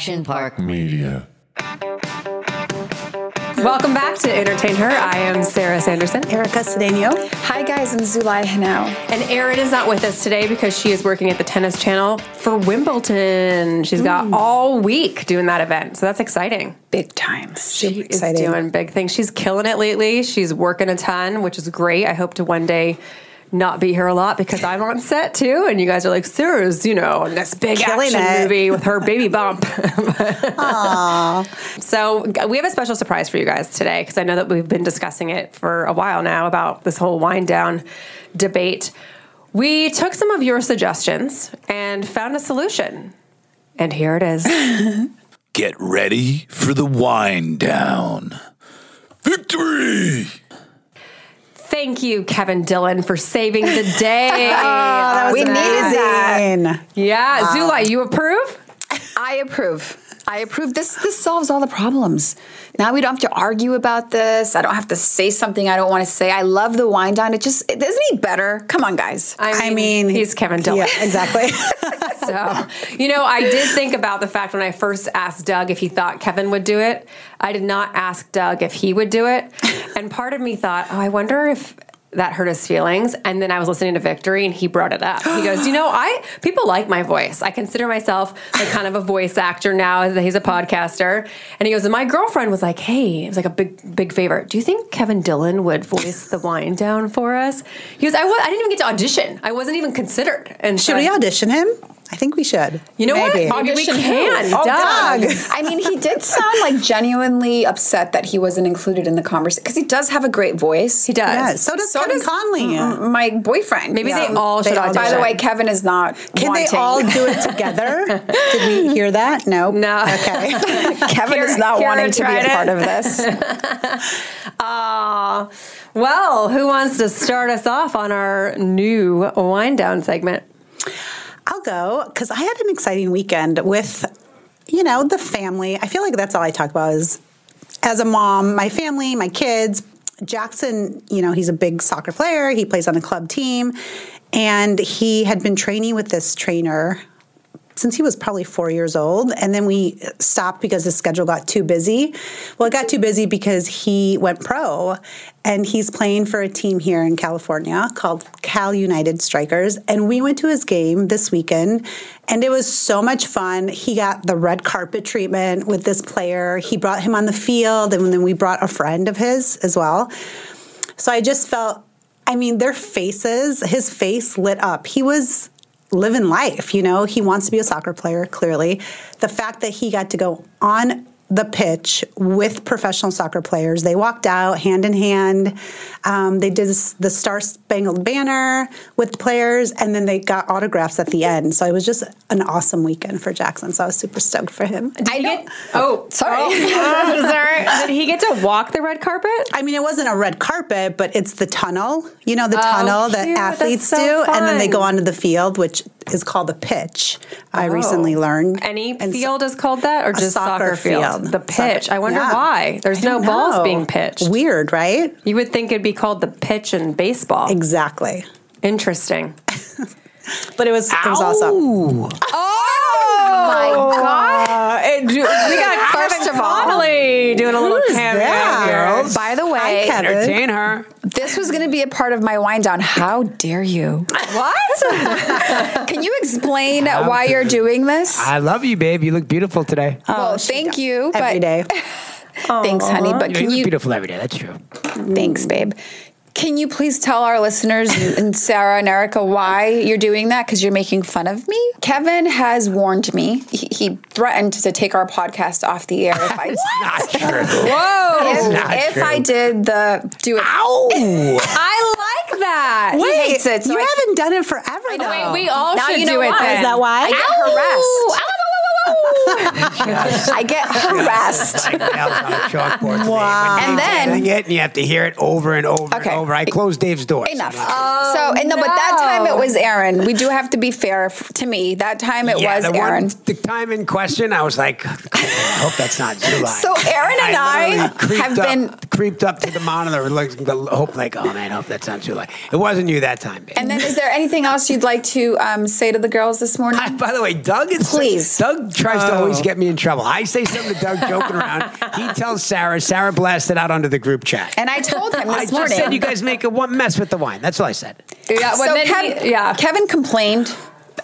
Action Park Media. Welcome back to Entertain Her. I am Sara Sanderson. Erica Cedeno. Hi guys, I'm Zulay Henao. And Erin is not with us today because she is working at the Tennis Channel for Wimbledon. She's got all week doing that event. So that's exciting. Big time. She is doing big things. She's killing it lately. She's working a ton, which is great. I hope to one day not be here a lot because I'm on set too, and you guys are like, Sara's, you know, in this big Killing action it. movie with her baby bump. so we have a special surprise for you guys today because I know that we've been discussing it for a while now about this whole wind down debate. We took some of your suggestions and found a solution, and here it is. Get ready for the wind down. Victory! Thank you, Kevin Dillon, for saving the day. we needed that. Zane. Yeah, Zulay, you approve? I approve. I approve. This this solves all the problems. Now we don't have to argue about this. I don't have to say something I don't want to say. I love the wind down. It just it, isn't he better? Come on, guys. I mean, he's Kevin Dillon. Yeah, exactly. So, you know, I did think about the fact when I first asked Doug if he thought Kevin would do it. I did not ask Doug if he would do it. And part of me thought, oh, I wonder if that hurt his feelings. And then I was listening to Victory and he brought it up. He goes, You know, I people like my voice. I consider myself like kind of a voice actor now as he's a podcaster. And he goes, and my girlfriend was like, Hey, it was like a big, big favor. Do you think Kevin Dillon would voice the wind down for us? He goes, I, didn't even get to audition. I wasn't even considered. And should so we I- audition him? I think we should. You know Maybe. what? Maybe we Audition can. Oh, Doug. Doug. I mean, he did sound like genuinely upset that he wasn't included in the conversation because he does have a great voice. He does. Yeah, so does So Kevin does Connolly. my boyfriend. Maybe Yeah. they all should They all audition. By the way, Kevin is not. Can wanting. they all do it together? Did we hear that? No. No. Okay. Kevin is not Kira wanting to be a part it. of this. Aw. well, who wants to start us off on our new wind down segment? I'll go because I had an exciting weekend with, you know, the family. I feel like that's all I talk about is as a mom, my family, my kids. Jackson, you know, he's a big soccer player. He plays on a club team. And he had been training with this trainer since he was probably four years old. And then we stopped because his schedule got too busy. Well, it got too busy because he went pro and he's playing for a team here in California called Cal United Strikers. And we went to his game this weekend and it was so much fun. He got the red carpet treatment with this player. He brought him on the field and then we brought a friend of his as well. So I just felt, I mean, their faces, his face lit up. He was living life, you know, he wants to be a soccer player, clearly. The fact that he got to go on the pitch with professional soccer players, they walked out hand in hand. Um, they did the Star Spangled Banner with the players, and then they got autographs at the end. So it was just an awesome weekend for Jackson. So I was super stoked for him. I don't. Oh, Sorry. sorry. Did he get to walk the red carpet? I mean, it wasn't a red carpet, but it's the tunnel. You know, the tunnel that Oh, cute. That's athletes so do, and then they fun. go onto the field, which is called the pitch. I recently learned. Any And so- field is called that, or just soccer, soccer field? field. The pitch. Soccer- I wonder yeah. why. There's no don't balls being pitched. Weird, right? You would think it'd be called the pitch in baseball. Exactly. Interesting. But it was it was awesome. Oh my oh. God! we got First Kevin of all, Connolly doing a little Who's cameo. That? here. By the way, Hi, Kevin. Entertain her. this was going to be a part of my wind down. How dare you? What? Can you explain why you're doing this? I love you, babe. You look beautiful today. Oh, well, thank you. But Every day. Thanks, honey. But you, can look you? beautiful every day. That's true. Thanks, babe. Can you please tell our listeners and and Sara and Erica why you're doing that? Because you're making fun of me. Kevin has warned me. He, he threatened to take our podcast off the air if I Not true. Whoa! if, not if true. I did the do it. Ow! I like that. He hates it. So you I- haven't done it forever, though. Wait, we all Now should you know do it. why. Then. Is that why? I get harassed. I get harassed. Like nails on a chalkboard. today. Wow. And then- doing it, and you have to hear it over and over Okay. and over. I closed Dave's door. Enough. so, and no, but that time it was Erin. We do have to be fair f- to me. That time it yeah, was the Erin. One, the time in question, I was like, I hope that's not Zulay. So Erin and I literally creeped have up, been- creeped up to the monitor, like, the hope, like, oh man, I hope that's not Zulay. It wasn't you that time, babe. And then, is there anything else you'd like to um, say to the girls this morning? By the way, Doug is Please. Doug tries to always oh. get me in trouble. I say something to Doug joking around. He tells Sara. Sara blasts it out onto the group chat. And I told him I this just morning. said you guys make a one mess with the wine. That's all I said. Yeah, well, so then Kev- he, yeah. Kevin complained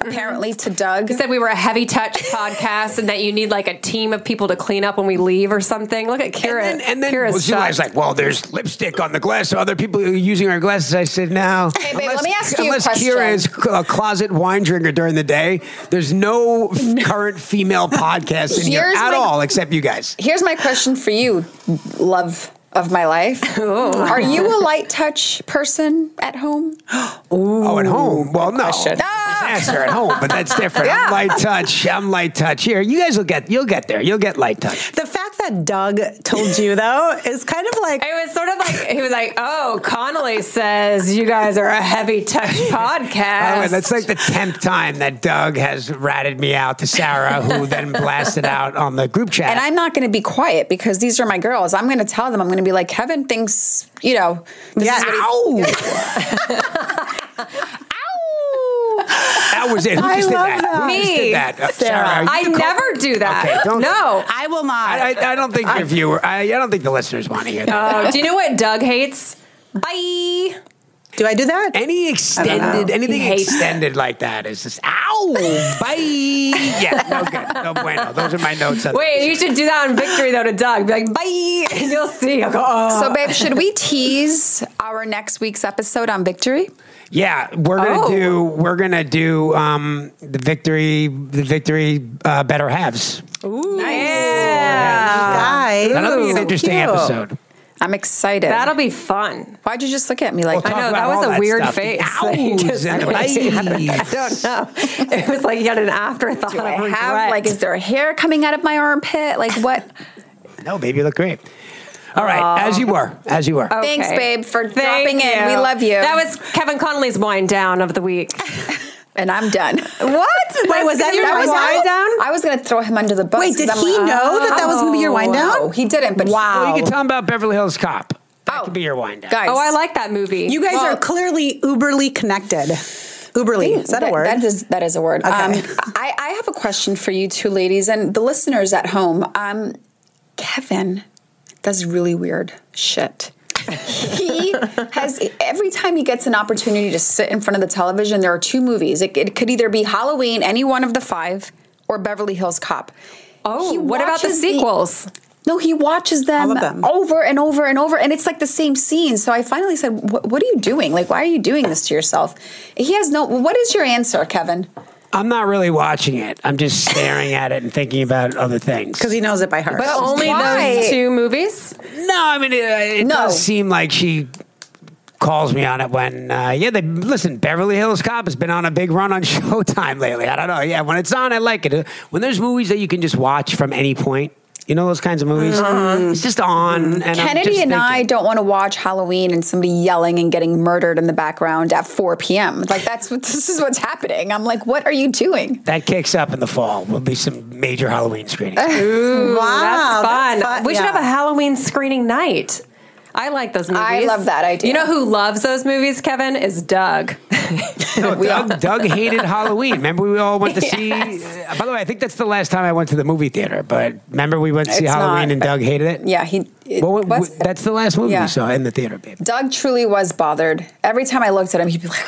apparently to Doug. He said we were a heavy touch podcast and that you need like a team of people to clean up when we leave or something. Look at Kira. And then, and then Kira's well, she was like, "Well, there's lipstick on the glass. So other people are using our glasses." I said, "No." Hey, babe, let me ask you a unless question. Kira is a closet wine drinker during the day, there's no current female podcast in here at my- all, except you guys. Here's my question for you, love of my life. Oh. Are you a light touch person at home? Oh, at home? Well, no. Question. Just ask her at home, but that's different. I'm light touch. I'm light touch. Here, you guys will get. You'll get there. You'll get light touch. The fact that Doug told you though is kind of like It was sort of like he was like, "Oh, Connolly says you guys are a heavy touch podcast." Way, that's like the tenth time that Doug has ratted me out to Sara, who then blasted out on the group chat. And I'm not going to be quiet because these are my girls. I'm going to tell them. I'm going to be like, Kevin thinks, you know, this Yeah. is what he- Ow! That was it. Who I just did love that? that. Who just Me. did that? Uh, Sara. are you I the cul- never do that. Okay, don't- no. I will not. I, I, I don't think your viewer. I, I don't think the listeners want to hear that. Oh, do you know what Doug hates? Bye. Do I do that? Any extended, anything He hates extended like that is just ow, bye. Yeah, no good, no bueno. Those are my notes. On Wait, you should do that on Victory though to Doug. Be like, bye, and you'll see. I'll go, oh. So, babe, should we tease our next week's episode on victory? Yeah, we're gonna Oh. do. We're gonna do um, the victory. The victory uh, better halves. yeah. Guys. That'll be an interesting cute. episode. I'm excited. That'll be fun. Why'd you just look at me like We'll I know that was a that weird stuff. Face. that you ows just and the made. I don't know. It was like you had an afterthought do I of regret. have like is there hair coming out of my armpit? Like what? No, baby, you look great. All right, as you were, as you were. Thanks, babe, for Thank dropping in. We love you. That was Kevin Connolly's wind down of the week. and I'm done. What? Wait, was that your That was wind wind down? down? I was gonna throw him under the bus. Wait, did 'cause I'm he like, know that that was going to be your wind down? No, he didn't. But Wow. Well, you can tell them about Beverly Hills Cop. That Oh. could be your wind down. guys, Oh, I like that movie. You guys Well- are clearly uberly connected. Uberly. Is that a word? That is that is a word. Okay. Um, I, I have a question for you two ladies and the listeners at home. Um, Kevin does really weird shit. he has every time he gets an opportunity to sit in front of the television. There are two movies. It, it could either be Halloween, any one of the five, or Beverly Hills Cop. oh, He what about the watches sequels? No, he watches them, them. over and over and over, and it's like the same scene. So I finally said, "What what are you doing? Like, why are you doing this to yourself?" He has no. What is your answer, Kevin? I'm not really watching it. I'm just staring at it and thinking about other things. Because he knows it by heart. But only Why? those two movies? No, I mean it, it No. does seem like she calls me on it when uh, yeah. They listen. Beverly Hills Cop has been on a big run on Showtime lately. I don't know. Yeah, when it's on, I like it. When there's movies that you can just watch from any point, you know those kinds of movies. Uh-huh. It's just on. Mm-hmm. And Kennedy just and I don't want to watch Halloween and somebody yelling and getting murdered in the background at 4 p.m. Like that's what this is what's happening. I'm like, what are you doing? That kicks up in the fall. Will be some major Halloween screenings. wow, that's fun. we should have a Halloween screening night. I like those movies. I love that idea. You know who loves those movies, Kevin? Is Doug. No, Doug, Doug hated Halloween. Remember, we all went to see. Uh, by the way, I think that's the last time I went to the movie theater. But remember, we went to see It's Halloween not, and Doug hated it. Yeah, he. It, Well, what- what's- that's the last movie Yeah. we saw in the theater, babe. Doug truly was bothered. Every time I looked at him, he'd be like,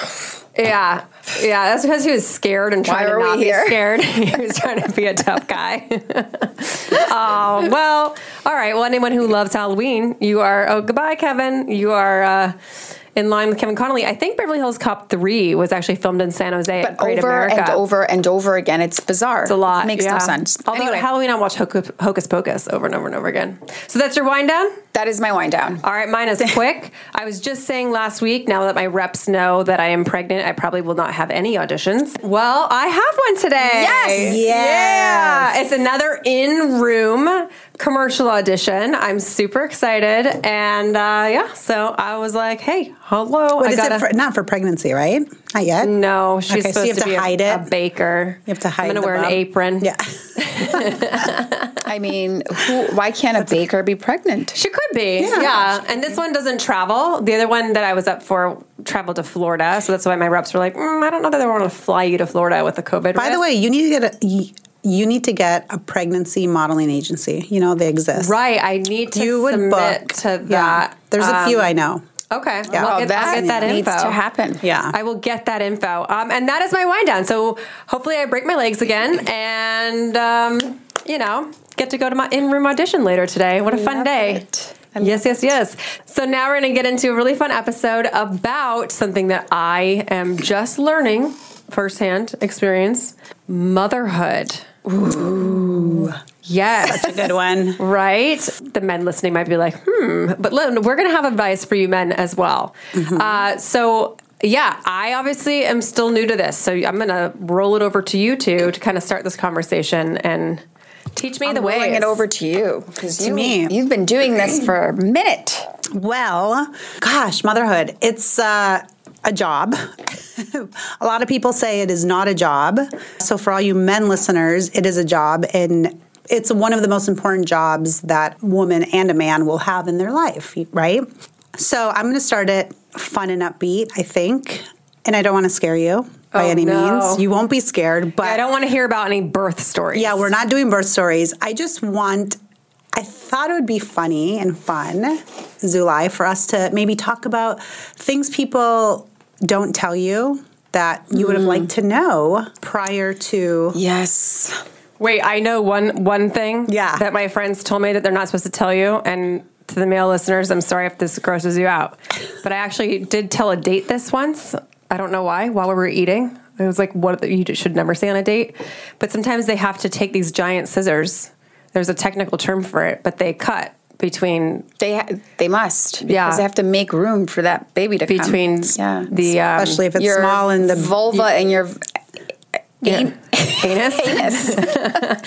Yeah, yeah. That's because he was scared and trying to not be scared. he was trying to be a tough guy. oh well. All right. Well, anyone who loves Halloween, you are. Oh, goodbye, Kevin. You are. Uh, in line with Kevin Connolly, I think Beverly Hills Cop three was actually filmed in San Jose but Great over America. and over and over again. It's bizarre. It's a lot. It makes yeah. no sense. Although anyway, Halloween, I watch Hocus, Hocus Pocus over and over and over again. So that's your wind down. that is my wind down. All right, mine is quick. I was just saying last week, now that my reps know that I am pregnant, I probably will not have any auditions. Well, I have one today. Yes! Yeah. It's another in room commercial audition. I'm super excited. And uh, yeah, so I was like, hey, hello. But I is gotta, it for, not for pregnancy, right? Not yet. no, she's Okay, so supposed you have to, to be a- hide a, it? baker. You have to hide I'm gonna the wear an apron. Yeah. I mean, who, why can't a baker be pregnant? She could be, Yeah. yeah. And this one doesn't travel. The other one that I was up for traveled to Florida, so that's why my reps were like, mm, I don't know that they want to fly you to Florida with the COVID. By the way, you need to get a. y- you need to get a pregnancy modeling agency. You know, they exist. Right. I need to You would submit book. to Yeah. that. There's a few Um, I know. Okay. Yeah. I'll Well, get, that, I'll get that needs info. to happen. Yeah. I will get that info. Um, and that is my wind down. So hopefully I break my legs again and, um, you know, get to go to my in room audition later today. What a fun Love day. it. Yes, yes, yes. So now we're going to get into a really fun episode about something that I am just learning firsthand experience motherhood. Ooh. Yes. That's a good one. Right? The men listening might be like, hmm. But Lynn, we're going to have advice for you men as well. Mm-hmm. Uh, so, yeah, I obviously am still new to this. So I'm going to roll it over to you two to kind of start this conversation and teach me I'm the way. rolling it over to you because you, me. you've been doing this for a minute. Well, gosh, motherhood. It's uh, a job. a lot of people say it is not a job. So, for all you men listeners, it is a job. And it's one of the most important jobs that woman and a man will have in their life, right? So, I'm going to start it fun and upbeat, I think. And I don't want to scare you by Oh, any no. means. You won't be scared, but I don't want to hear about any birth stories. yeah, we're not doing birth stories. I just want, I thought it would be funny and fun, Zulay, for us to maybe talk about things people don't tell you that you would have Mm. liked to know prior to. Yes. Wait, I know one one thing Yeah. that my friends told me that they're not supposed to tell you. And to the male listeners, I'm sorry if this grosses you out. But I actually did tell a date this once. I don't know why, while we were eating. It was like what you should never say on a date. But sometimes they have to take these giant scissors. There's a technical term for it, but they cut between They ha- they must because Yeah. they have to make room for that baby to come. between yeah. the um, Especially if it's your small and the vulva and your yeah, anus. that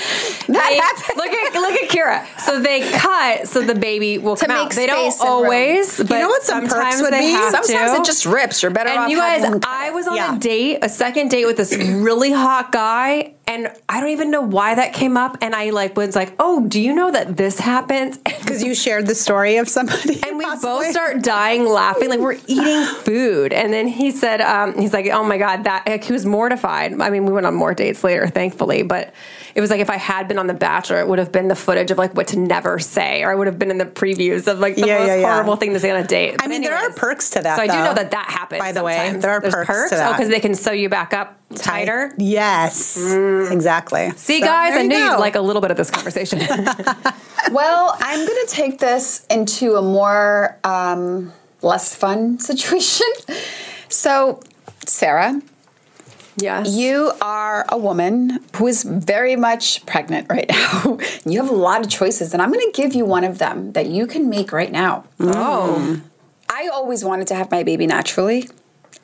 happens. look at look at Kira. So they cut so the baby will To come out. make They don't space room. always, but know what some perks sometimes would they be? have Sometimes to. it just rips. You're better off. You guys, I was on Yeah. a date, a second date with this really hot guy, and I don't even know why that came up. And I like was like, "Oh, do you know that this happens?" Because you shared the story of somebody. And we possibly. both start dying laughing, like we're eating food. And then he said, um, he's like, oh my God, that, like, he was mortified. I mean, we went on more dates later, thankfully, but it was like if I had been on The Bachelor, it would have been the footage of like what to never say, or I would have been in the previews of like the Yeah, most yeah, yeah. horrible thing to say on a date. I But mean, there are perks to that, So I do know that that happens. By the way, there are There's perks to Oh, because they can sew you back up tighter. Yes, exactly. See, So, guys, I you knew go. you'd like a little bit of this conversation. well, I'm going to take this into a more um, less fun situation. So, Sara, yes. You are a woman who is very much pregnant right now. you have a lot of choices, and I'm going to give you one of them that you can make right now. Oh. Mm. I always wanted to have my baby naturally,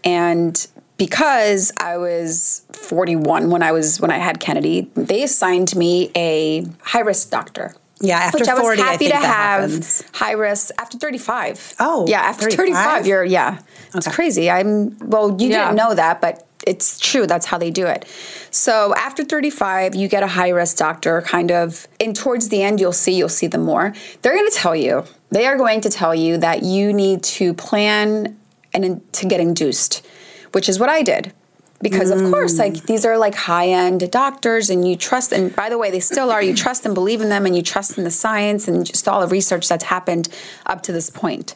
and because I was 41 when I was when I had Kennedy, they assigned me a high risk doctor. Yeah, after which I was 40, I happy think to have happens. high risk after 35. Oh, yeah, after 35? 35, you're yeah. It's crazy. I'm well, you Yeah. didn't know that, but it's true. That's how they do it. So after 35, you get a high risk doctor kind of and towards the end you'll see you'll see them more. They're going to tell you. They are going to tell you that you need to plan and to get induced, which is what I did. Because of course, like these are like high end doctors, and you trust. And by the way, they still are. You trust and believe in them, and you trust in the science and just all the research that's happened up to this point.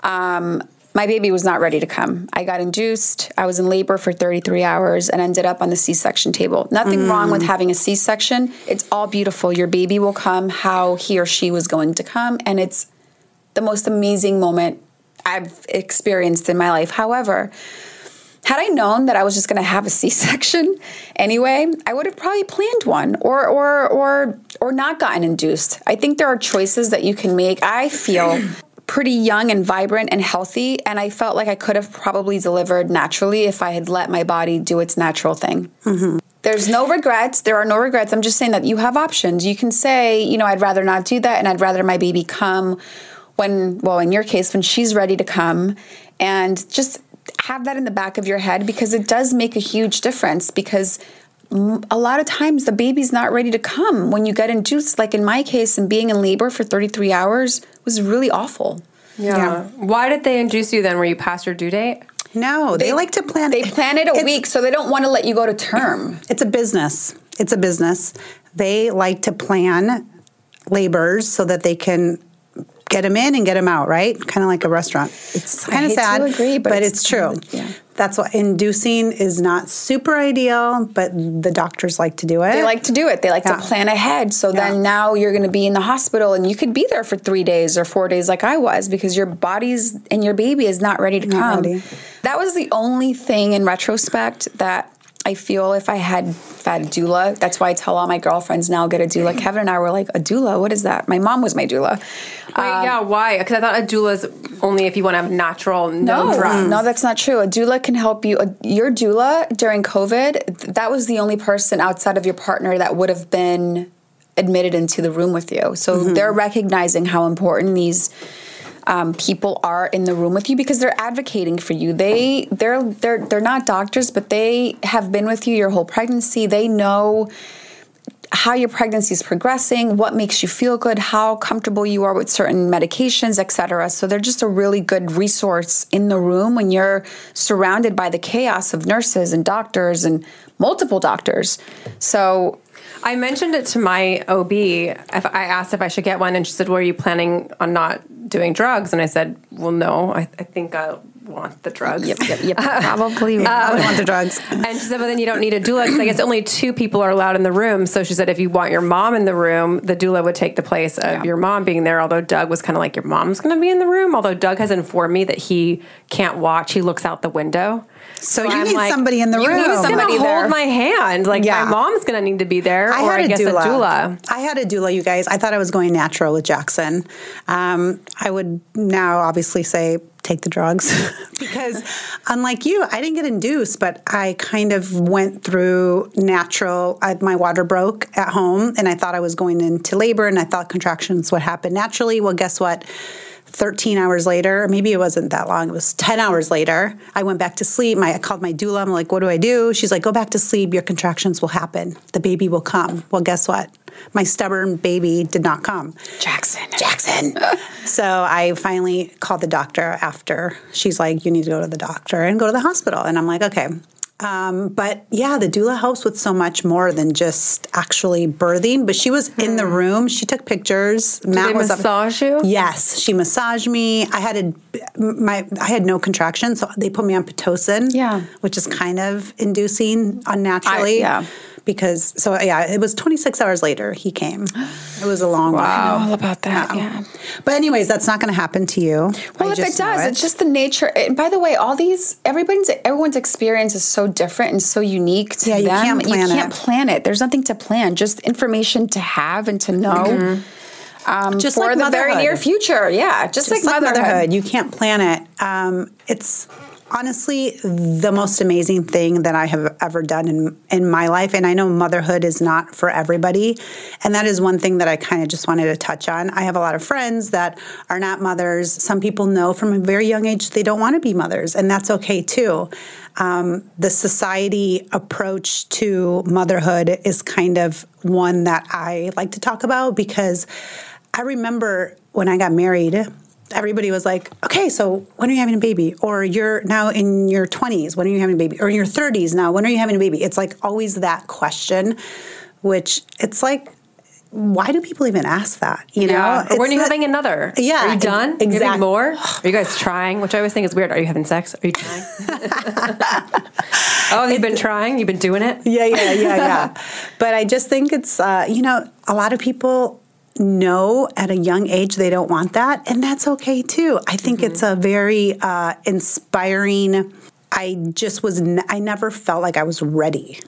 Um, my baby was not ready to come. I got induced. I was in labor for 33 hours and ended up on the C section table. Nothing mm. wrong with having a C section. It's all beautiful. Your baby will come how he or she was going to come, and it's the most amazing moment I've experienced in my life. However, had I known that I was just going to have a C-section anyway, I would have probably planned one or or or or not gotten induced. I think there are choices that you can make. I feel pretty young and vibrant and healthy and I felt like I could have probably delivered naturally if I had let my body do its natural thing. Mm-hmm. There's no regrets. There are no regrets. I'm just saying that you have options. You can say, you know, I'd rather not do that and I'd rather my baby come when, well, in your case, when she's ready to come and just have that in the back of your head because it does make a huge difference because a lot of times the baby's not ready to come when you get induced like in my case and being in labor for 33 hours was really awful Yeah. Yeah. Why did they induce you then? Were you past your due date? No, they, like to plan. they plan it a It's- week so they don't want to let you go to term It's a business. It's a business. They like to plan labors so that they can get them in and get them out, right? Kind of like a restaurant. It's kind of hate to sad, agree, but but it's it's true. yeah. That's what inducing is not super ideal, but the doctors like to do it. They like to do it. They like Yeah. to plan ahead. So Yeah. then now you're going to be in the hospital and you could be there for three days or four days like I was because your body's and your baby is not ready to Not come. ready. That was the only thing in retrospect that I feel if I had had a doula, that's why I tell all my girlfriends now get a doula. Kevin and I were like, a doula? What is that? My mom was my doula. Wait, um, yeah, why? Because I thought a doula is only if you want to have natural, no, No, drugs. Mm, no, that's not true. A doula can help you. A, your doula during COVID, that was the only person outside of your partner that would have been admitted into the room with you. So mm-hmm. they're recognizing how important these um, people are in the room with you because they're advocating for you. They they're they're they're not doctors, but they have been with you your whole pregnancy. They know how your pregnancy is progressing, what makes you feel good, how comfortable you are with certain medications, etc. So they're just a really good resource in the room when you're surrounded by the chaos of nurses and doctors and multiple doctors. So I mentioned it to my OB. I asked if I should get one, and she said, "Well, are you planning on not doing drugs?" And I said, "Well, no. I, I think I want the drugs." yep, yep, yep. Probably. I want the drugs. And she said, "But then you don't need a doula because I guess only two people are allowed in the room." So she said, "If you want your mom in the room, the doula would take the place of Yeah. your mom being there." Although Doug was kind of like, "Your mom's going to be in the room." Although Doug has informed me that he can't watch; he looks out the window. So you I'm need like, somebody in the you room. Who's going Somebody to there. hold my hand? Like Yeah. my mom's going to need to be there, I or had I a guess doula. a doula. I had a doula, you guys. I thought I was going natural with Jackson. Um, I would now obviously say take the drugs because, unlike you, I didn't get induced, but I kind of went through natural. I, my water broke at home, and I thought I was going into labor, and I thought contractions would happen naturally. Well, guess what? 13 hours later, maybe it wasn't that long, it was 10 hours later, I went back to sleep. My, I called my doula. I'm like, what do I do? She's like, go back to sleep. Your contractions will happen. The baby will come. Well, guess what? My stubborn baby did not come. Jackson. Jackson. so I finally called the doctor after. She's like, you need to go to the doctor and go to the hospital. And I'm like, okay. Um, but yeah, the doula helps with so much more than just actually birthing. But she was in the room. She took pictures. Matt they was up- you? Yes, she massaged me. I had a, my I had no contractions, so they put me on pitocin. Yeah. which is kind of inducing unnaturally. I- yeah. Because so yeah, it was 26 hours later he came. It was a long wow. I know all about that. Yeah. But anyways, that's not going to happen to you. Well, I if it does, it's just the nature. And by the way, all these everybody's everyone's experience is so different and so unique to Yeah, you them. can't plan you can't it. plan it. There's nothing to plan. Just information to have and to know. Um, Just for like the very near future, yeah, just, Just like, motherhood. You can't plan it. Um, it's honestly the most amazing thing that I have ever done in in my life. And I know motherhood is not for everybody, and that is one thing that I kind of just wanted to touch on. I have a lot of friends that are not mothers. Some people know from a very young age they don't want to be mothers, and that's okay too. Um, the society approach to motherhood is kind of one that I like to talk about because I remember when I got married, everybody was like, okay, so when are you having a baby? Or you're now in your 20s, when are you having a baby? Or in your 30s now, when are you having a baby? It's like always that question, which it's like, why do people even ask that? You know, Yeah. Or when It's are you not- having another? Yeah, Are you done? Are you having exact- more? Are you guys trying? Which I always think is weird. Are you having sex? Are you trying? oh, you've been trying? You've been doing it? yeah, yeah, yeah, yeah. but I just think it's, uh, you know, a lot of people know at a young age they don't want that, and that's okay too. I think Mm-hmm. it's a very uh, inspiring. I just was, n- I never felt like I was ready.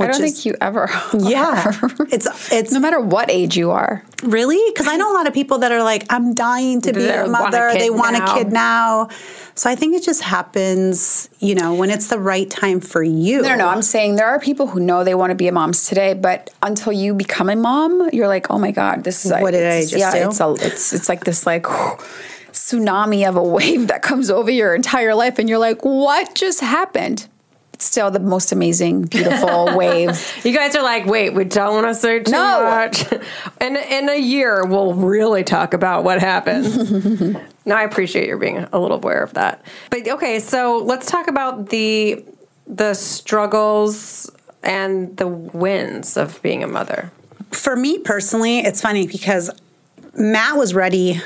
I don't is- think you ever. Yeah, it's it's no matter what age you are. really because I know a lot of people that are like, I'm dying to be a want a mother. they want now. a kid now. So I think it just happens, you know, when it's the right time for you. No, no, no. I'm saying there are people who know they want to be a moms today, but until you become a mom, you're like, oh my god, this is What did I just yeah, do? It's a, it's it's like this like tsunami of a wave that comes over your entire life, and you're like, what just happened? It's still the most amazing, beautiful wave. You guys are like, wait, we don't want to say too No. much. In, in a year, we'll really talk about what happens. no, I appreciate you being a little aware of that. But okay, so let's talk about the the struggles and the wins of being a mother? For me personally, it's funny because Matt was ready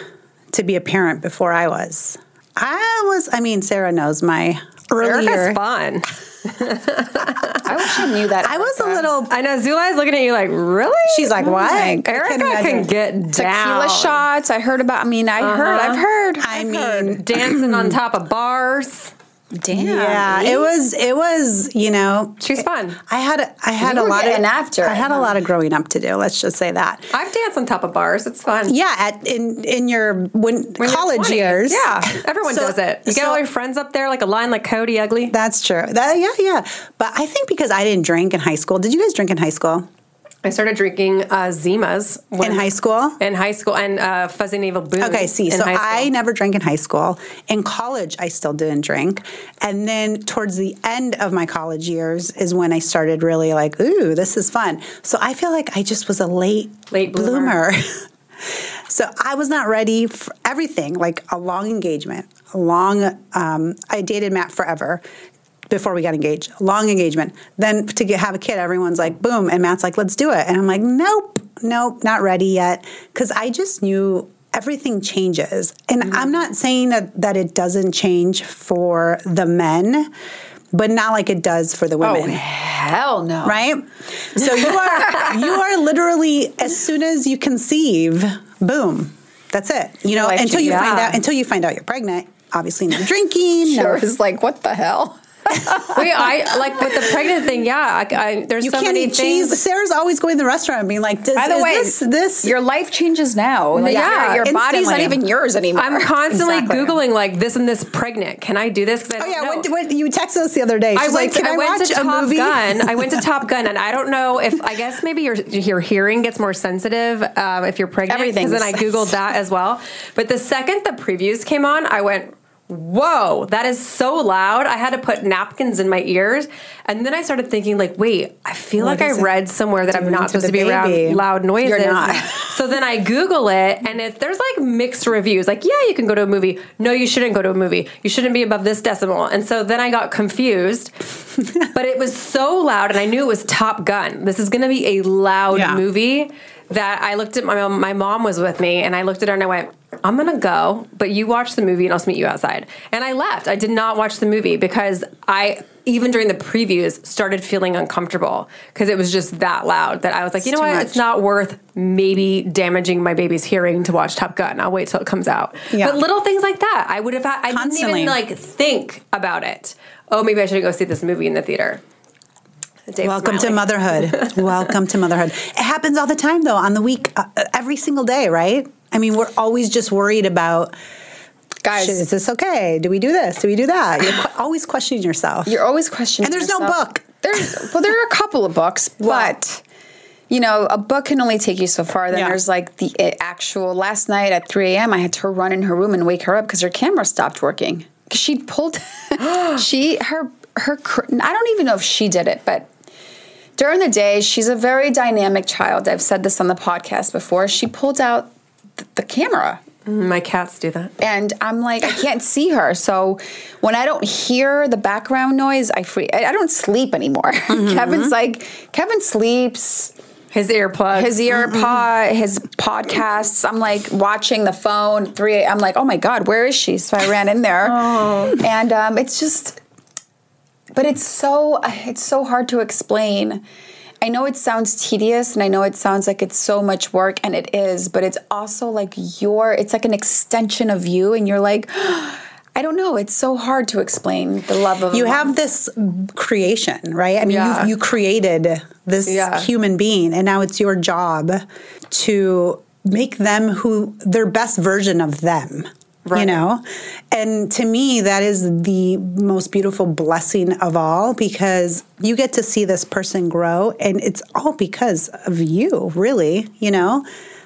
to be a parent before I was. I was, I mean, Sara knows my earlier. Erica's fun. I wish I knew that. I was a Erica. little. I know Zulay's looking at you like, really? She's like, oh what? I my- can Erica can get down. tequila shots. I heard about. I mean, I heard. I've uh-huh. heard. I I've mean, heard. dancing on top of bars. Damn. Yeah, it was. It was. You know, She's fun. I had. I had You a lot of. after I had a lot of growing up to do. Let's just say that. I've danced on top of bars. It's fun. Yeah, at in in your when, When college years. Yeah, everyone So- does it. You get all your friends up there like a line like Coyote Ugly. That's true. That yeah, yeah. But I think because I didn't drink in high school. Did you guys drink in high school? I started drinking uh, Zimas when- In high school? In high school, and uh, Fuzzy Navel Booze. Okay, see, so. I never drank in high school. In college, I still didn't drink. And then towards the end of my college years is when I started really like, ooh, this is fun. So I feel like I just was a late, Late bloomer. bloomer. so I was not ready for everything, like a long engagement, a long, um, I dated Matt forever. Before we got engaged, long engagement. Then to get, have a kid, everyone's like, boom. And Matt's like, let's do it. And I'm like, nope, nope, not ready yet. Because I just knew everything changes. And Mm-hmm. I'm not saying that, that it doesn't change for the men, but not like it does for the Oh women. hell no. Right? So you are you are literally as soon as you conceive, boom. That's it. You know, life until you find out until you find out you're pregnant. Obviously no drinking, no Sure. It's like what the hell. Wait, I like with the pregnant thing. Yeah, I, I, there's you so can't many eat things. cheese. Sara's always going to the restaurant and being like, Does, By the is way, this, this your life changes now. Like, Yeah, your, your body's not even yours anymore. I'm constantly Exactly. googling like this and this pregnant. Can I do this? I Oh yeah, know. what, what, you texted us the other day. She's I went, like, Can I, I went watch to a Top movie? Gun. I went to Top Gun, and I don't know if I guess maybe your your hearing gets more sensitive um, if you're pregnant. Everything. Because then I googled that as well. But the second the previews came on, I went. Whoa, that is so loud. I had to put napkins in my ears. And then I started thinking, like, wait, I feel What like I it read somewhere that I'm not supposed to be around loud noises. You're not. so then I Google it, and if there's like mixed reviews, like, yeah, you can go to a movie. No, you shouldn't go to a movie. You shouldn't be above this decimal. And so then I got confused. but it was so loud, and I knew it was Top Gun. This is going to be a loud Yeah. movie that I looked at my mom, my mom was with me, and I looked at her and I went, I'm gonna go, but you watch the movie and I'll meet you outside. And I left. I did not watch the movie because I, even during the previews, started feeling uncomfortable because it was just that loud that I was like, you know what? much. It's not worth maybe damaging my baby's hearing to watch Top Gun. I'll wait till it comes out. Yeah. But little things like that, I would have had, I Constantly. didn't even like think about it. Oh, maybe I should go see this movie in the theater. Welcome to motherhood. Welcome to motherhood. It happens all the time, though, on the week, uh, every single day, right? I mean, we're always just worried about, Guys, is this okay? Do we do this? Do we do that? You're qu- always questioning yourself. You're always questioning. And there's no book. There's well, there are a couple of books, but you know, a book can only take you so far. Then Yeah. there's like the uh, actual. Last night at 3 a.m., I had to run in her room and wake her up because her camera stopped working. Because she pulled, she her her. I don't even know if she did it, but. During the day, she's a very dynamic child. I've said this on the podcast before. She pulled out th- the camera My cats do that. and I'm like, I can't see her. So when I don't hear the background noise, I free. I don't sleep anymore. Kevin's like, Kevin sleeps. His earplugs. His ear pod, his podcasts. I'm like watching the phone. Three. I'm like, oh my god, where is she? So I ran in there, and um, it's just. But it's so it's so hard to explain. I know it sounds tedious, and I know it sounds like it's so much work, and it is. But it's also like your. It's like an extension of you, and you're like. I don't know. It's so hard to explain the love of you have this creation, right? I mean, Yeah. you you created this Yeah. human being, and now it's your job to make them who their best version of them. You know, and to me, that is the most beautiful blessing of all because you get to see this person grow, and it's all because of you, really. You know,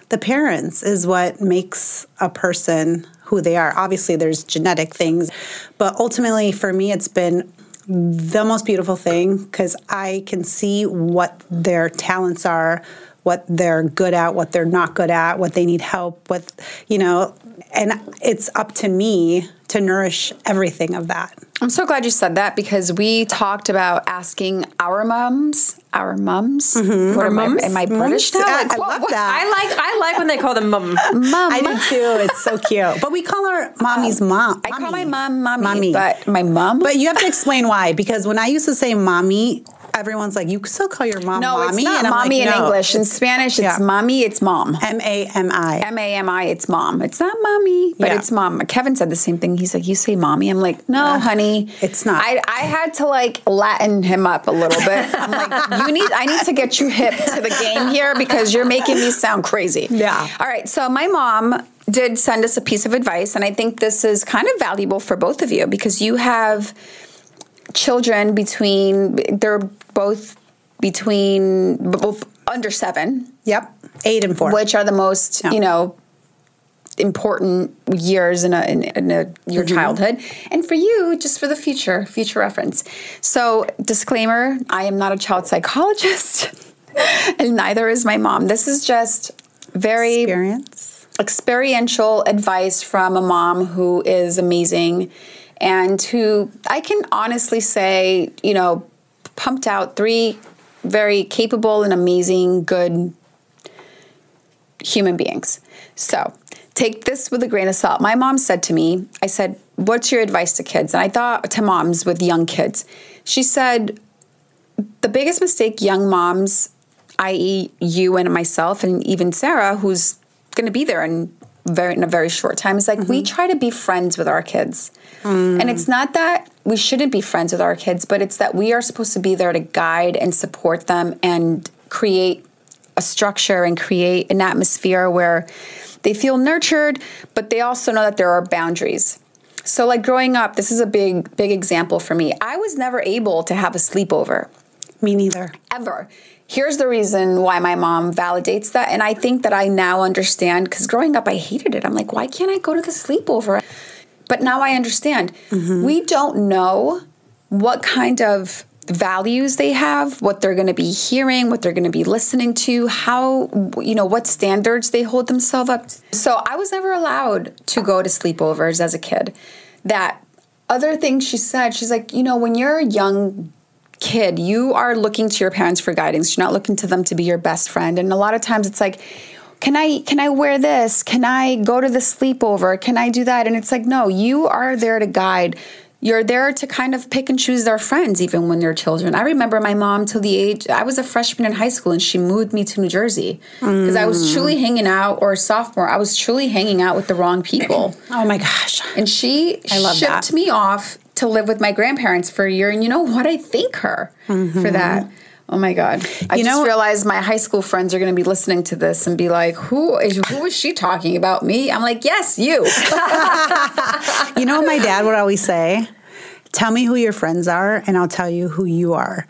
the parents is what makes a person who they are. Obviously, there's genetic things, but ultimately, for me, it's been the most beautiful thing because I can see what their talents are, what they're good at, what they're not good at, what they need help with, you know, and it's up to me to nourish everything of that. I'm so glad you said that because we talked about asking our mums, our mums. Mm-hmm. What am, mums? I, am I British now? I- Like, I what- love what- that. I like I like when they call them mum. Mum. I do too. It's so cute. But we call her mommy's mom. I call my mom mommy, Mommy. but my mom. But you have to explain why, because when I used to say mommy, everyone's like, you still call your mom no, mommy? it's not And mommy like, in no, English. In Spanish, it's yeah. mommy. It's mom. M A M I. M A M I. It's mom. It's not mommy, but Yeah. it's mom. Kevin said the same thing. He's like, "You say mommy." I'm like, "No, honey, it's not. I, I had to like Latin him up a little bit. I'm like, "You need. I need to get you hip to the game here because you're making me sound crazy." Yeah. All right. So my mom did send us a piece of advice, and I think this is kind of valuable for both of you because you have children between. They're both between both under seven Yep. Eight and four. which are the most Yeah. you know important years in, a, in, in a, your Mm-hmm. childhood and for you just for the future future reference so disclaimer i am not a child psychologist and neither is my mom this is just very Experience. experiential advice from a mom who is amazing and who I can honestly say, you know, pumped out three very capable and amazing, good human beings. So take this with a grain of salt. My mom said to me, I said, What's your advice to kids? And I thought to moms with young kids. She said, The biggest mistake young moms, i.e., you and myself, and even Sara, who's going to be there in very in a very short time, is like we mm-hmm. try to be friends with our kids, hmm. and it's not that we shouldn't be friends with our kids, but it's that we are supposed to be there to guide and support them and create a structure and create an atmosphere where they feel nurtured, but they also know that there are boundaries. So, like growing up, this is a big, big example for me. I was never able to have a sleepover Me neither. ever. Here's the reason why my mom validates that. And I think that I now understand because growing up, I hated it. I'm like, why can't I go to the sleepover? But now I understand. Mm-hmm. We don't know what kind of values they have, what they're going to be hearing, what they're going to be listening to, how, you know, what standards they hold themselves up. to. So I was never allowed to go to sleepovers as a kid. That other thing she said, she's like, you know, when you're a young kid, you are looking to your parents for guidance. You're not looking to them to be your best friend. And a lot of times it's like, can I can I wear this? Can I go to the sleepover? Can I do that? And it's like, no, you are there to guide. You're there to kind of pick and choose their friends, even when they're children. I remember my mom till the age I was a freshman in high school, and she moved me to New Jersey because I was mm. truly hanging out, or sophomore. I was truly hanging out with the wrong people. Oh my gosh. And she I love shipped that. me off to live with my grandparents for a year. And you know what? I thank her for that. Oh my God. I Mm-hmm. You just know- realized my high school friends are going to be listening to this and be like, who is, who is she talking about? Me? I'm like, yes, you. You know what my dad would always say? Tell me who your friends are, and I'll tell you who you are.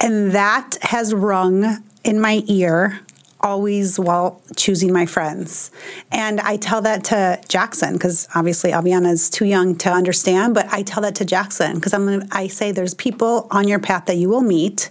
And that has rung in my ear always while choosing my friends. And I tell that to Jackson because obviously Aviana is too young to understand, but I tell that to Jackson because I'm gonna, I say there's people on your path that you will meet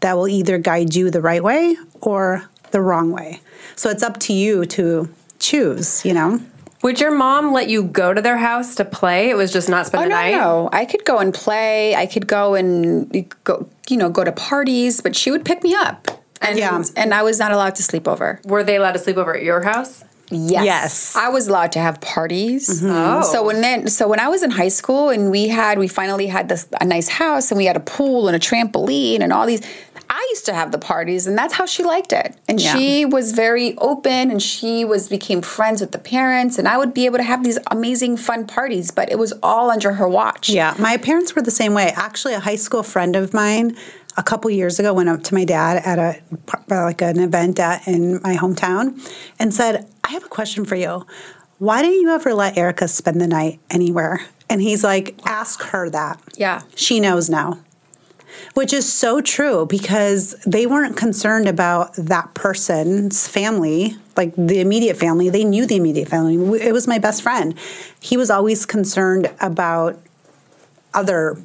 that will either guide you the right way or the wrong way. So it's up to you to choose, you know? Would your mom let you go to their house to play? It was just not spend Oh the no, night. no! I could go and play. I could go and go, you know, go to parties. But she would pick me up, and Yeah. and I was not allowed to sleep over. Were they allowed to sleep over at your house? Yes. Yes. I was allowed to have parties. Mm-hmm. Oh. So when then so when I was in high school and we had we finally had this a nice house and we had a pool and a trampoline and all these I used to have the parties and that's how she liked it. And Yeah. she was very open and she was became friends with the parents and I would be able to have these amazing fun parties, but it was all under her watch. Yeah, my parents were the same way. Actually, a high school friend of mine a couple years ago went up to my dad at a like an event at, in my hometown and said, "I have a question for you. Why didn't you ever let Erica spend the night anywhere?" And he's like, "Ask her that. Yeah. She knows now." Which is so true because they weren't concerned about that person's family, like the immediate family. They knew the immediate family. It was my best friend. He was always concerned about other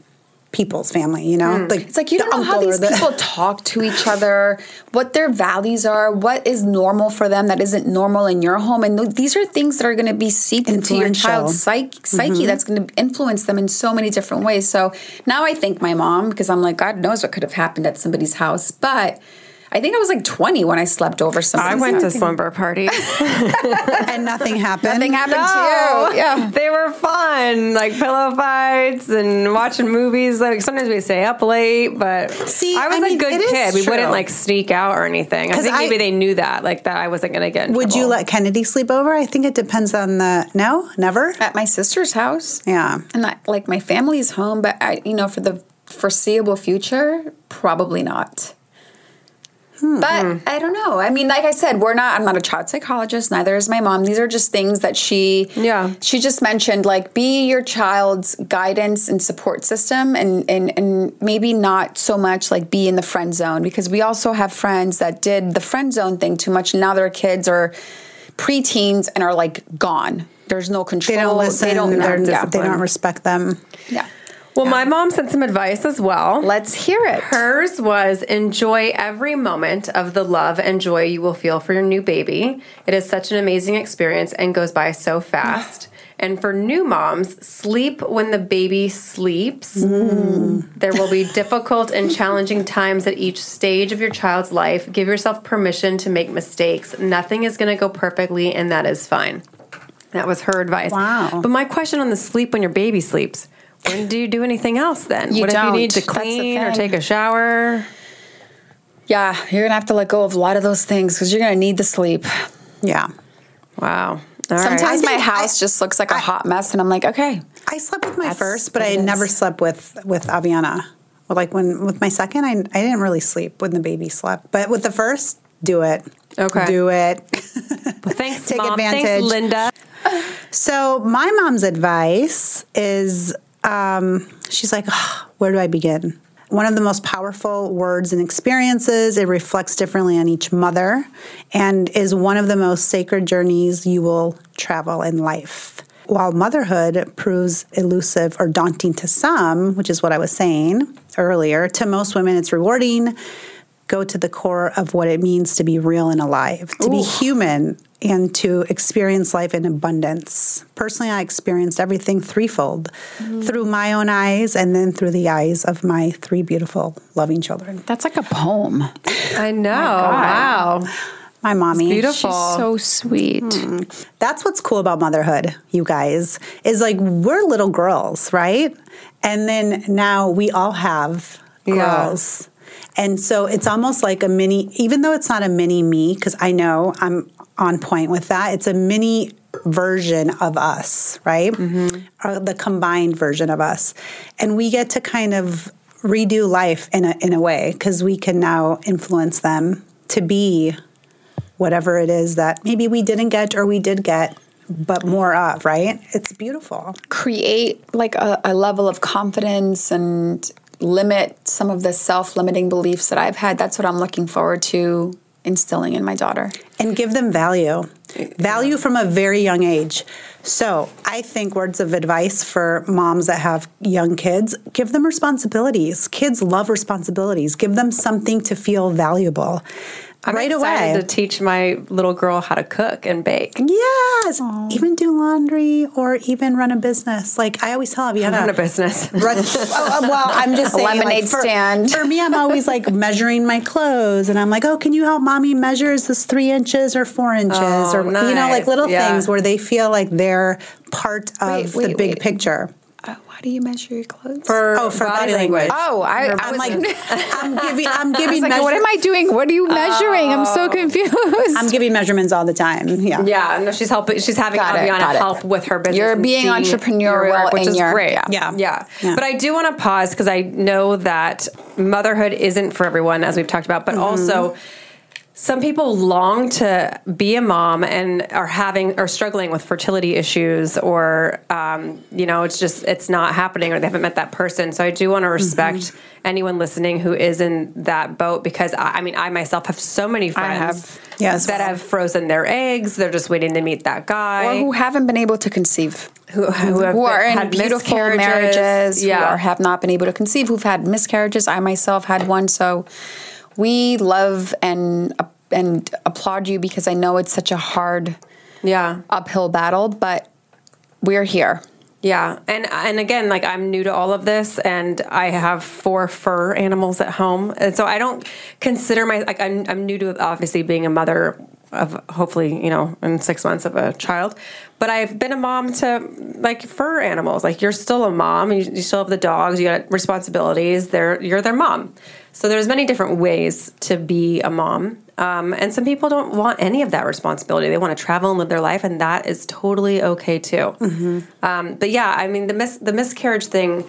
people's family, you know? Hmm. Like It's like you don't know how these the- people talk to each other, what their values are, what is normal for them that isn't normal in your home, and th- these are things that are going to be seeped into your child's psyche. Mm-hmm. Psyche that's going to influence them in so many different ways. So now I thank my mom because I'm like, God knows what could have happened at somebody's house, but. I think I was like 20 when I slept over something. I went to house. slumber parties. and nothing happened. Nothing happened No. to you. Yeah. They were fun, like pillow fights and watching movies. Like sometimes we stay up late, but See, I was I a mean, good it is kid. We wouldn't like sneak out or anything. I think I- maybe they knew that, like that I wasn't going to get. In Would you let Kennedy sleep over? I think it depends on the no, never. At my sister's house. Yeah. And that, like my family's home, but I, you know, for the foreseeable future, probably not. Hmm. But I don't know. I mean, like I said, we're not. I'm not a child psychologist. Neither is my mom. These are just things that she. Yeah. She just mentioned, like, be your child's guidance and support system, and and and maybe not so much like be in the friend zone because we also have friends that did the friend zone thing too much, and now their kids are preteens and are like gone. There's no control. They don't listen. They don't. they don't respect them. Yeah. Well, my mom sent some advice as well. Let's hear it. Hers was enjoy every moment of the love and joy you will feel for your new baby. It is such an amazing experience and goes by so fast. And for new moms, sleep when the baby sleeps. Mm. There will be difficult and challenging times at each stage of your child's life. Give yourself permission to make mistakes. Nothing is going to go perfectly, and that is fine. That was her advice. Wow. But my question on the sleep when your baby sleeps. When do you do anything else then? You what if you need to don't. That's the clean or take a shower? Yeah, you're gonna have to let go of a lot of those things because you're gonna need the sleep. Yeah. Wow. All right. Sometimes I my house I- just looks like a I- hot mess, and I'm like, okay, I slept with my first, but I never is. slept with with Aviana. Well, like when with my second, I I didn't really sleep when the baby slept, but with the first, do it. Okay. Do it. Well, thanks, Take Mom. advantage. Thanks, Linda. So my mom's advice is, um, she's like, "Ah, where do I begin? One of the most powerful words and experiences. It reflects differently on each mother, and is one of the most sacred journeys you will travel in life. While motherhood proves elusive or daunting to some, which is what I was saying earlier, to most women it's rewarding. Go to the core of what it means to be real and alive, to be human, and to experience life in abundance. Personally, I experienced everything threefold mm. through my own eyes and then through the eyes of my three beautiful, loving children. that's like a poem. I know. Wow. My mommy. beautiful. so sweet. Hmm. That's what's cool about motherhood, you guys, is like we're little girls, right? And then now we all have Yeah. girls. And so it's almost like a mini, even though it's not a mini me, because I know I'm on point with that, it's a mini version of us, right? Or the combined version of us. And we get to kind of redo life in a, in a way because we can now influence them to be whatever it is that maybe we didn't get or we did get, but more of, right? It's beautiful. Create like a, a level of confidence and limit some of the self-limiting beliefs that I've had. That's what I'm looking forward to instilling in my daughter. And give them value. Value from a very young age. So, I think words of advice for moms that have young kids give them responsibilities. Kids love responsibilities. Give them something to feel valuable I'm right excited away. to teach my little girl how to cook and bake. yes, even do laundry or even run a business. Like I always tell Aviana, Run a business. Run, oh, oh, well, I'm just saying, lemonade like, stand. For me, I'm always like measuring my clothes, and I'm like, "Oh, can you help mommy measure? Is this three inches or four inches, Oh, or you know, like little Yeah. things where they feel like they're part of Wait, the wait, big wait. picture." Uh, why do you measure your clothes? For, Oh, for body language. oh, I, I I'm was like, like, I'm giving, I'm I giving, was like what am I doing? What are you measuring? I'm so confused. I'm giving measurements all the time. Yeah, Yeah, no, she's helping. She's having Got it, Aviana got it. help with her business. You're being entrepreneurial your work, which is your- great. yeah. yeah, Yeah. yeah. Yeah. But I do want to pause because I know that motherhood isn't for everyone, as we've talked about. But Mm-hmm. also, some people long to be a mom and are having or struggling with fertility issues or um, you know it's just it's not happening or they haven't met that person so i do want to respect Mm-hmm. anyone listening who is in that boat because I, I mean i myself have so many friends have. Yeah, as that have frozen their eggs they're just waiting to meet that guy or who haven't been able to conceive. who, who, have who are been- in had beautiful marriages, yeah who are, have not been able to conceive, who've had miscarriages. I myself had one, so we love and and applaud you because I know it's such a hard yeah. uphill battle, but we're here. Yeah, and and again, like I'm new to all of this, and I have four fur animals at home, and so I don't consider my like I'm I'm new to obviously being a mother of hopefully you know in six months of a child, but I've been a mom to like fur animals. Like you're still a mom, you, you still have the dogs, you got responsibilities. They're you're their mom, so there's many different ways to be a mom. Um, and some people don't want any of that responsibility. They want to travel and live their life, and that is totally okay too. Um, but yeah, I mean the mis- the miscarriage thing.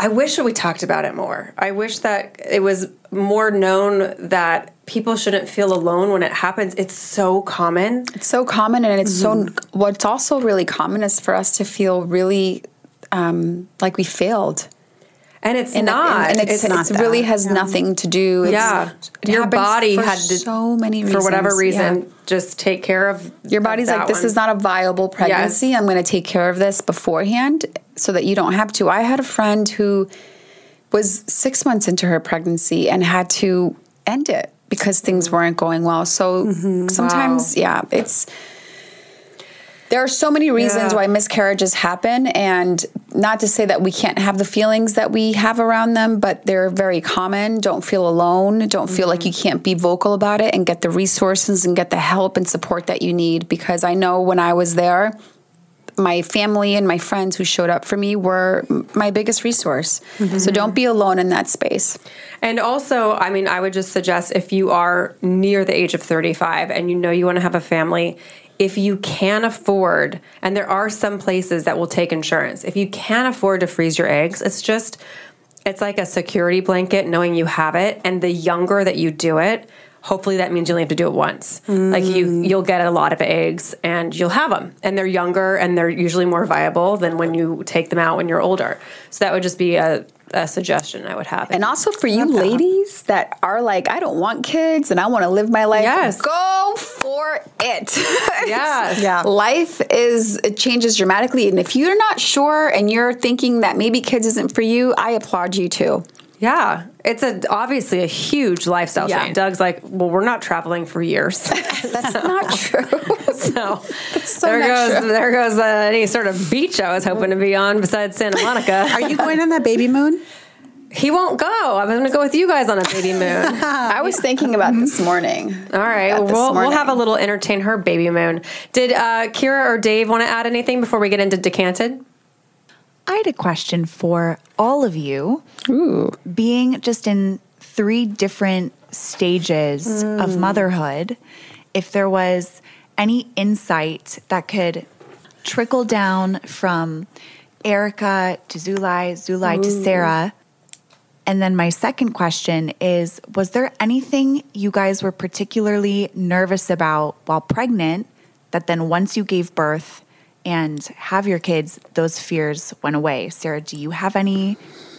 I wish that we talked about it more. I wish that it was more known that people shouldn't feel alone when it happens. It's so common. It's so common, and it's so. What's also really common is for us to feel really um, like we failed. And it's And, not. and, and it's, It's not it's really has yeah. nothing to do. It's, yeah. it Your body for had to so many reasons for whatever reason Yeah. just take care of Your body's like, this one." is not a viable pregnancy. I'm going to take care of this beforehand so that you don't have to. I had a friend who was six months into her pregnancy and had to end it because things mm. weren't going well. So mm-hmm. sometimes, yeah, it's. There are so many reasons Yeah. why miscarriages happen, and not to say that we can't have the feelings that we have around them, but they're very common. Don't feel alone. Don't feel like mm-hmm. you can't be vocal about it and get the resources and get the help and support that you need. Because I know when I was there, my family and my friends who showed up for me were my biggest resource. So mm-hmm. don't be alone in that space. And also, I mean, I would just suggest if you are near the age of 35 and you know you want to have a family, if you can afford, and there are some places that will take insurance, if you can afford to freeze your eggs, it's just, it's like a security blanket knowing you have it. And the younger that you do it, hopefully that means you only have to do it once. Like you, mm. you'll get a lot of eggs and you'll have them. And they're younger and they're usually more viable than when you take them out when you're older. So that would just be a, a suggestion I would have. And also for you ladies that are like, I don't want kids and I want to live my life. Yes. Go for it. Yes. Yeah. Life is, it changes dramatically. And if you're not sure and you're thinking that maybe kids isn't for you, I applaud you too. Yeah, it's a obviously a huge lifestyle Yeah. change. Doug's like, well, we're not traveling for years, That's not true. so, so there goes true. there goes uh, any sort of beach I was hoping to be on besides Santa Monica. Are you going on that baby moon? he won't go. I'm going to go with you guys on a baby moon. I was thinking about this morning. All right, well, we'll, we'll have a little EntertainHER baby moon. Did uh, Kira or Dave want to add anything before we get into decanted? I had a question for all of you. Being just in three different stages of mm. motherhood, if there was any insight that could trickle down from Erica to Zulay, Zulay to Sara. And then my second question is Was there anything you guys were particularly nervous about while pregnant that then once you gave birth and have your kids, those fears went away? Sara, do you have any?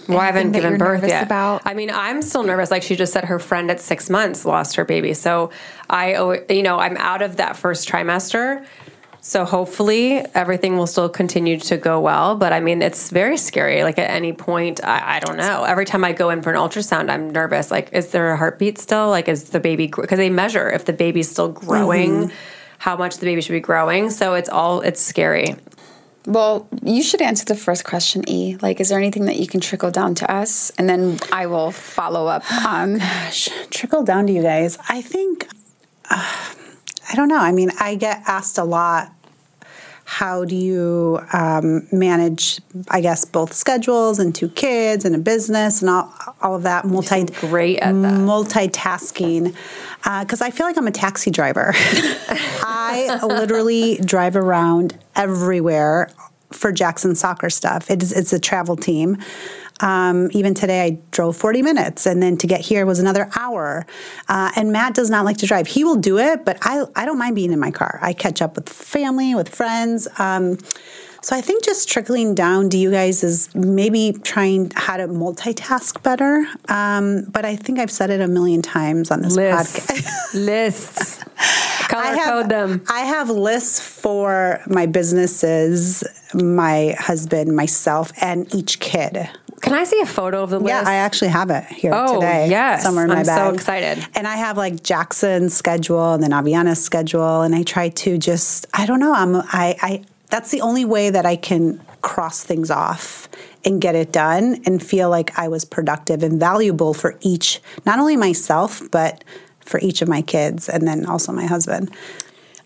Well, I haven't given birth yet. About? I mean, I'm still nervous. Like she just said, her friend at six months lost her baby. So I, you know, I'm out of that first trimester. So hopefully everything will still continue to go well. But I mean, it's very scary. Like at any point, I, I don't know. Every time I go in for an ultrasound, I'm nervous. Like, is there a heartbeat still? Like, is the baby? Because they measure if the baby's still growing. Mm-hmm. How much the baby should be growing, so it's all it's scary. Well, you should answer the first question, E. Like, is there anything that you can trickle down to us? And then I will follow up on. Gosh, trickle down to you guys. I think, uh, I don't know. I mean, I get asked a lot. How do you um, manage, I guess, both schedules and two kids and a business and all, all of that multi great at that. multitasking? Because I feel like I'm a taxi driver. I literally drive around everywhere for Jackson soccer stuff. It is, it's a travel team. Um, even today, I drove 40 minutes, and then to get here was another hour. Uh, and Matt does not like to drive. He will do it, but I, I don't mind being in my car. I catch up with family, with friends. Um, so I think just trickling down to you guys is maybe trying how to multitask better. Um, but I think I've said it a million times on this Lists. podcast. Lists. Color I have, code them. I have lists for my businesses, my husband, myself, and each kid. Can I see a photo of the list? Yeah, I actually have it here Oh, today. yes. somewhere in my I'm so excited. And I have like Jackson's schedule and then Aviana's schedule, and I try to just I don't know. I'm I I that's the only way that I can cross things off and get it done and feel like I was productive and valuable for each, not only myself but for each of my kids and then also my husband.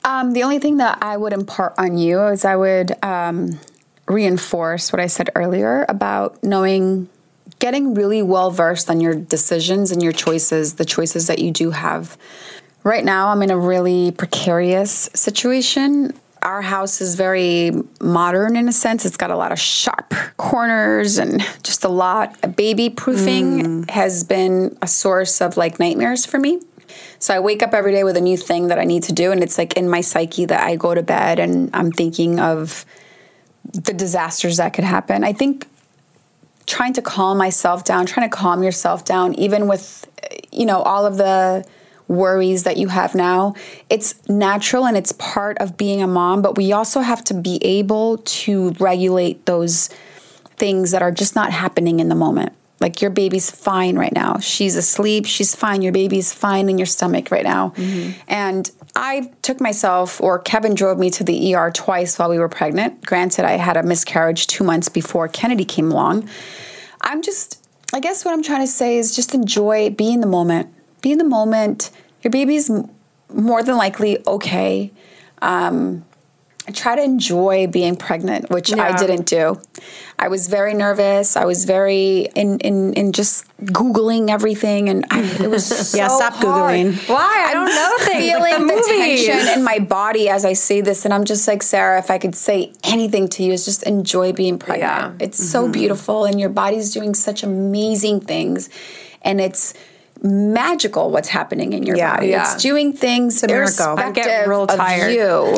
Um, the only thing that I would impart on you is I would um, reinforce what I said earlier about knowing, getting really well versed on your decisions and your choices, the choices that you do have. Right now, I'm in a really precarious situation. Our house is very modern in a sense. It's got a lot of sharp corners and just a lot. Baby proofing mm. has been a source of like nightmares for me. So I wake up every day with a new thing that I need to do, and it's like in my psyche that I go to bed and I'm thinking of the disasters that could happen. I think trying to calm myself down, trying to calm yourself down, even with you know all of the worries that you have now. It's natural and it's part of being a mom, but we also have to be able to regulate those things that are just not happening in the moment. Like your baby's fine right now. She's asleep. She's fine. Your baby's fine in your stomach right now. Mm-hmm. And I took myself, or Kevin drove me to the ER twice while we were pregnant. Granted, I had a miscarriage two months before Kennedy came along. I'm just, I guess what I'm trying to say is just enjoy, be in the moment. Be in the moment. Your baby's more than likely okay. Um, try to enjoy being pregnant, which I didn't do. I was very nervous. I was very in in, in just googling everything, and I, it was so Yeah, stop hard. Googling. Why? I don't know things. Feeling like the, the, tension in my body as I say this, and I'm just like Sara. If I could say anything to you, is just enjoy being pregnant. Yeah. It's so mm-hmm. beautiful, and your body's doing such amazing things, and it's magical what's happening in your Yeah. body. Yeah. It's doing things miracle. irrespective I get real tired. you.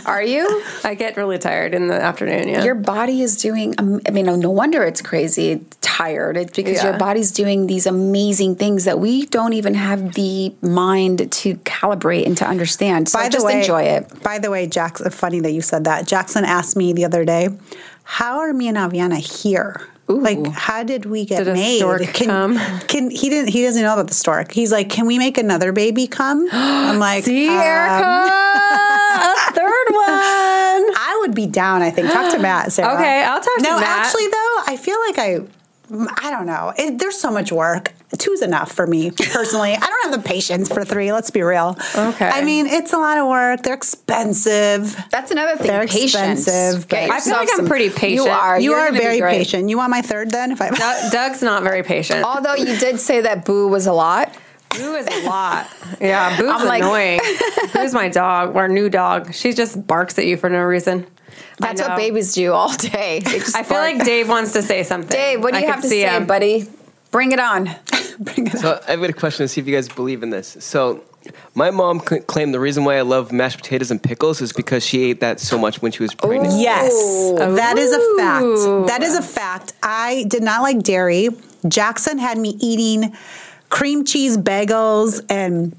Are you? I get really tired in the afternoon. Yeah. your body is doing um, i mean no, wonder it's crazy it's tired it's because Yeah. your body's doing these amazing things that we don't even have the mind to calibrate and to understand so just enjoy it By the way, Jackson, funny that you said that. Jackson asked me the other day, "How are me and Aviana here? Like, how did we get Did made? can, come? Can he didn't? He doesn't know about the stork. He's like, can we make another baby come? I'm like, See, um, Erica, a third one. I would be down. I think. Talk to Matt. Sara. Okay, I'll talk to Matt. no, Matt. actually, though, I feel like I. I don't know. It, there's so much work. Two's enough for me personally. I don't have the patience for three. Let's be real. Okay. I mean, it's a lot of work. They're expensive. that's another thing They're patience expensive, Get but- I feel yourself like I'm some- pretty you patient. are You You're are very patient. You want my third then? If I Doug- Doug's not very patient. although you did say that boo was a lot Boo is a lot. Yeah, Boo's I'm like- annoying. Boo's my dog, our new dog. She just barks at you for no reason. I that's what babies do all day I feel bark. like Dave wants to say something. dave what do you could have to see say him. buddy bring it on Bring it So I've got a question to see if you guys believe in this. So my mom c- claimed the reason why I love mashed potatoes and pickles is because she ate that so much when she was pregnant. Yes, that is a fact. That is a fact. I did not like dairy. Jackson had me eating cream cheese bagels and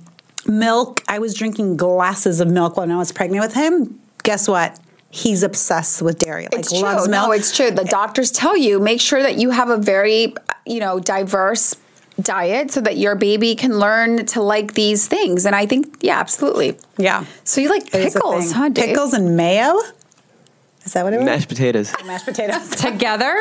milk. I was drinking glasses of milk when I was pregnant with him. Guess what? He's obsessed with dairy. Like It's loves true. milk. No, it's true. The doctors tell you make sure that you have a very, you know, diverse diet so that your baby can learn to like these things. And I think, yeah, absolutely. yeah. So you like It is a pickles, huh, Dave? Pickles and mayo. Is that what it was? Mashed potatoes. Mashed potatoes. Together?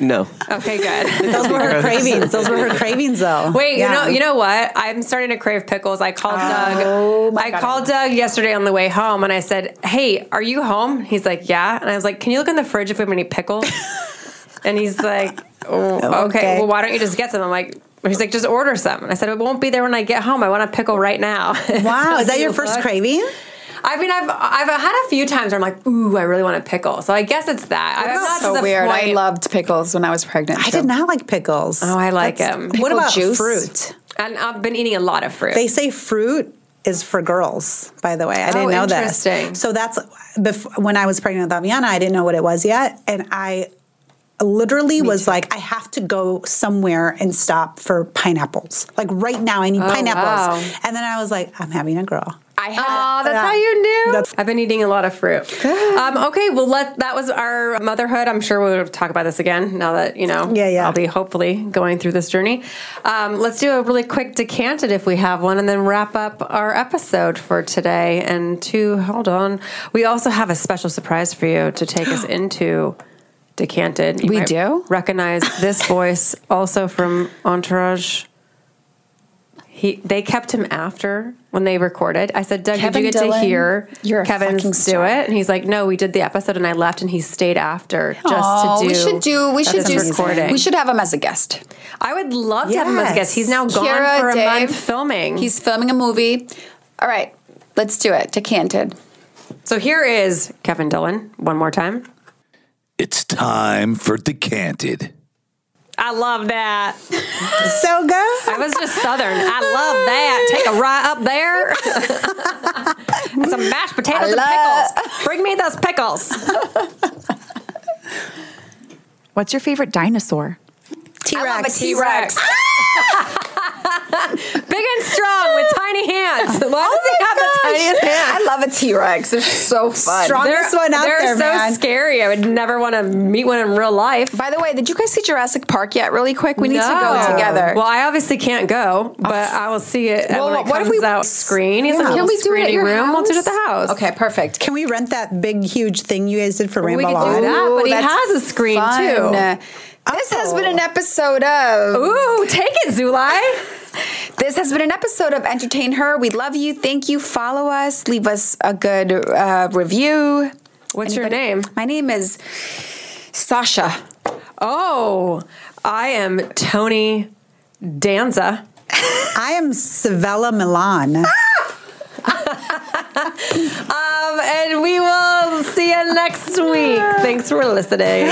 No. Okay, good. Those were her cravings. Those were her cravings, though. Wait, Yeah. you know, you know what? I'm starting to crave pickles. I called oh Doug. I called Doug yesterday on the way home, and I said, "Hey, are you home?" He's like, "Yeah," and I was like, "Can you look in the fridge if we have any pickles?" and he's like, oh, oh, okay. Okay. Well, why don't you just get some?" I'm like. He's like, just order some. And I said, it won't be there when I get home. I want a pickle right now. Wow, So is that your first looked. craving? I mean, I've I've had a few times where I'm like, ooh, I really want a pickle. So I guess it's that. I'm not so the weird. I loved pickles when I was pregnant. I too. did not like pickles. Oh, I like That's- 'em. What about juice? fruit? and I've been eating a lot of fruit. They say fruit is for girls, by the way. I didn't Oh, know this. So that's bef- when I was pregnant with Aviana, I didn't know what it was yet. And I literally was like, I have to go somewhere and stop for pineapples. Like right now, I need oh, pineapples. wow. And then I was like, I'm having a girl. I had. Oh, that's Yeah. how you knew. I've been eating a lot of fruit. Um, okay, well, let that was our motherhood. I'm sure we'll talk about this again now that you know. Yeah, yeah. I'll be hopefully going through this journey. Um, let's do a really quick decanted if we have one, and then wrap up our episode for today. And to hold on, we also have a special surprise for you to take us into decanted. You We do? recognize this voice also from Entourage. He, they kept him after when they recorded. I said, Doug, Kevin did you get Dillon, to hear you're a Kevin's do star. it? And he's like, no, we did the episode and I left and he stayed after just Oh, to do. we should do. We should this do. recording. We should have him as a guest. I would love to have him as a guest. He's now gone Kira, for a Dave, month filming. He's filming a movie. All right, let's do it. Decanted. so here is Kevin Dillon one more time. It's time for Decanted. I love that. So good. I was just southern. I love that. Take a ride up there. and some mashed potatoes and pickles. Bring me those pickles. What's your favorite dinosaur? T I love a Rex. T-Rex. Big and strong with tiny hands. Oh Why does he have the tiniest hands? I love a T Rex. They're so fun. Strongest one out there. they're so man. scary. I would never want to meet one in real life. By the way, did you guys see Jurassic Park yet? Really quick, we need to go together. Well, I obviously can't go, but I will see it Well, when it what if we- out screen. It's Yeah. a Can little we do it at your room. We'll do it at the house. Okay, perfect. Can we rent that big, huge thing you guys did for Rainbow we could do that, but he has a screen fun. too. This has been an episode of. Ooh, take it, Zulay. This has been an episode of EntertainHER. We love you. Thank you. Follow us. Leave us a good uh, review. What's your name? My name is Sasha. Oh, I am Tony Danza. I am Savella Milan. Um, and we will see you next week. Thanks for listening.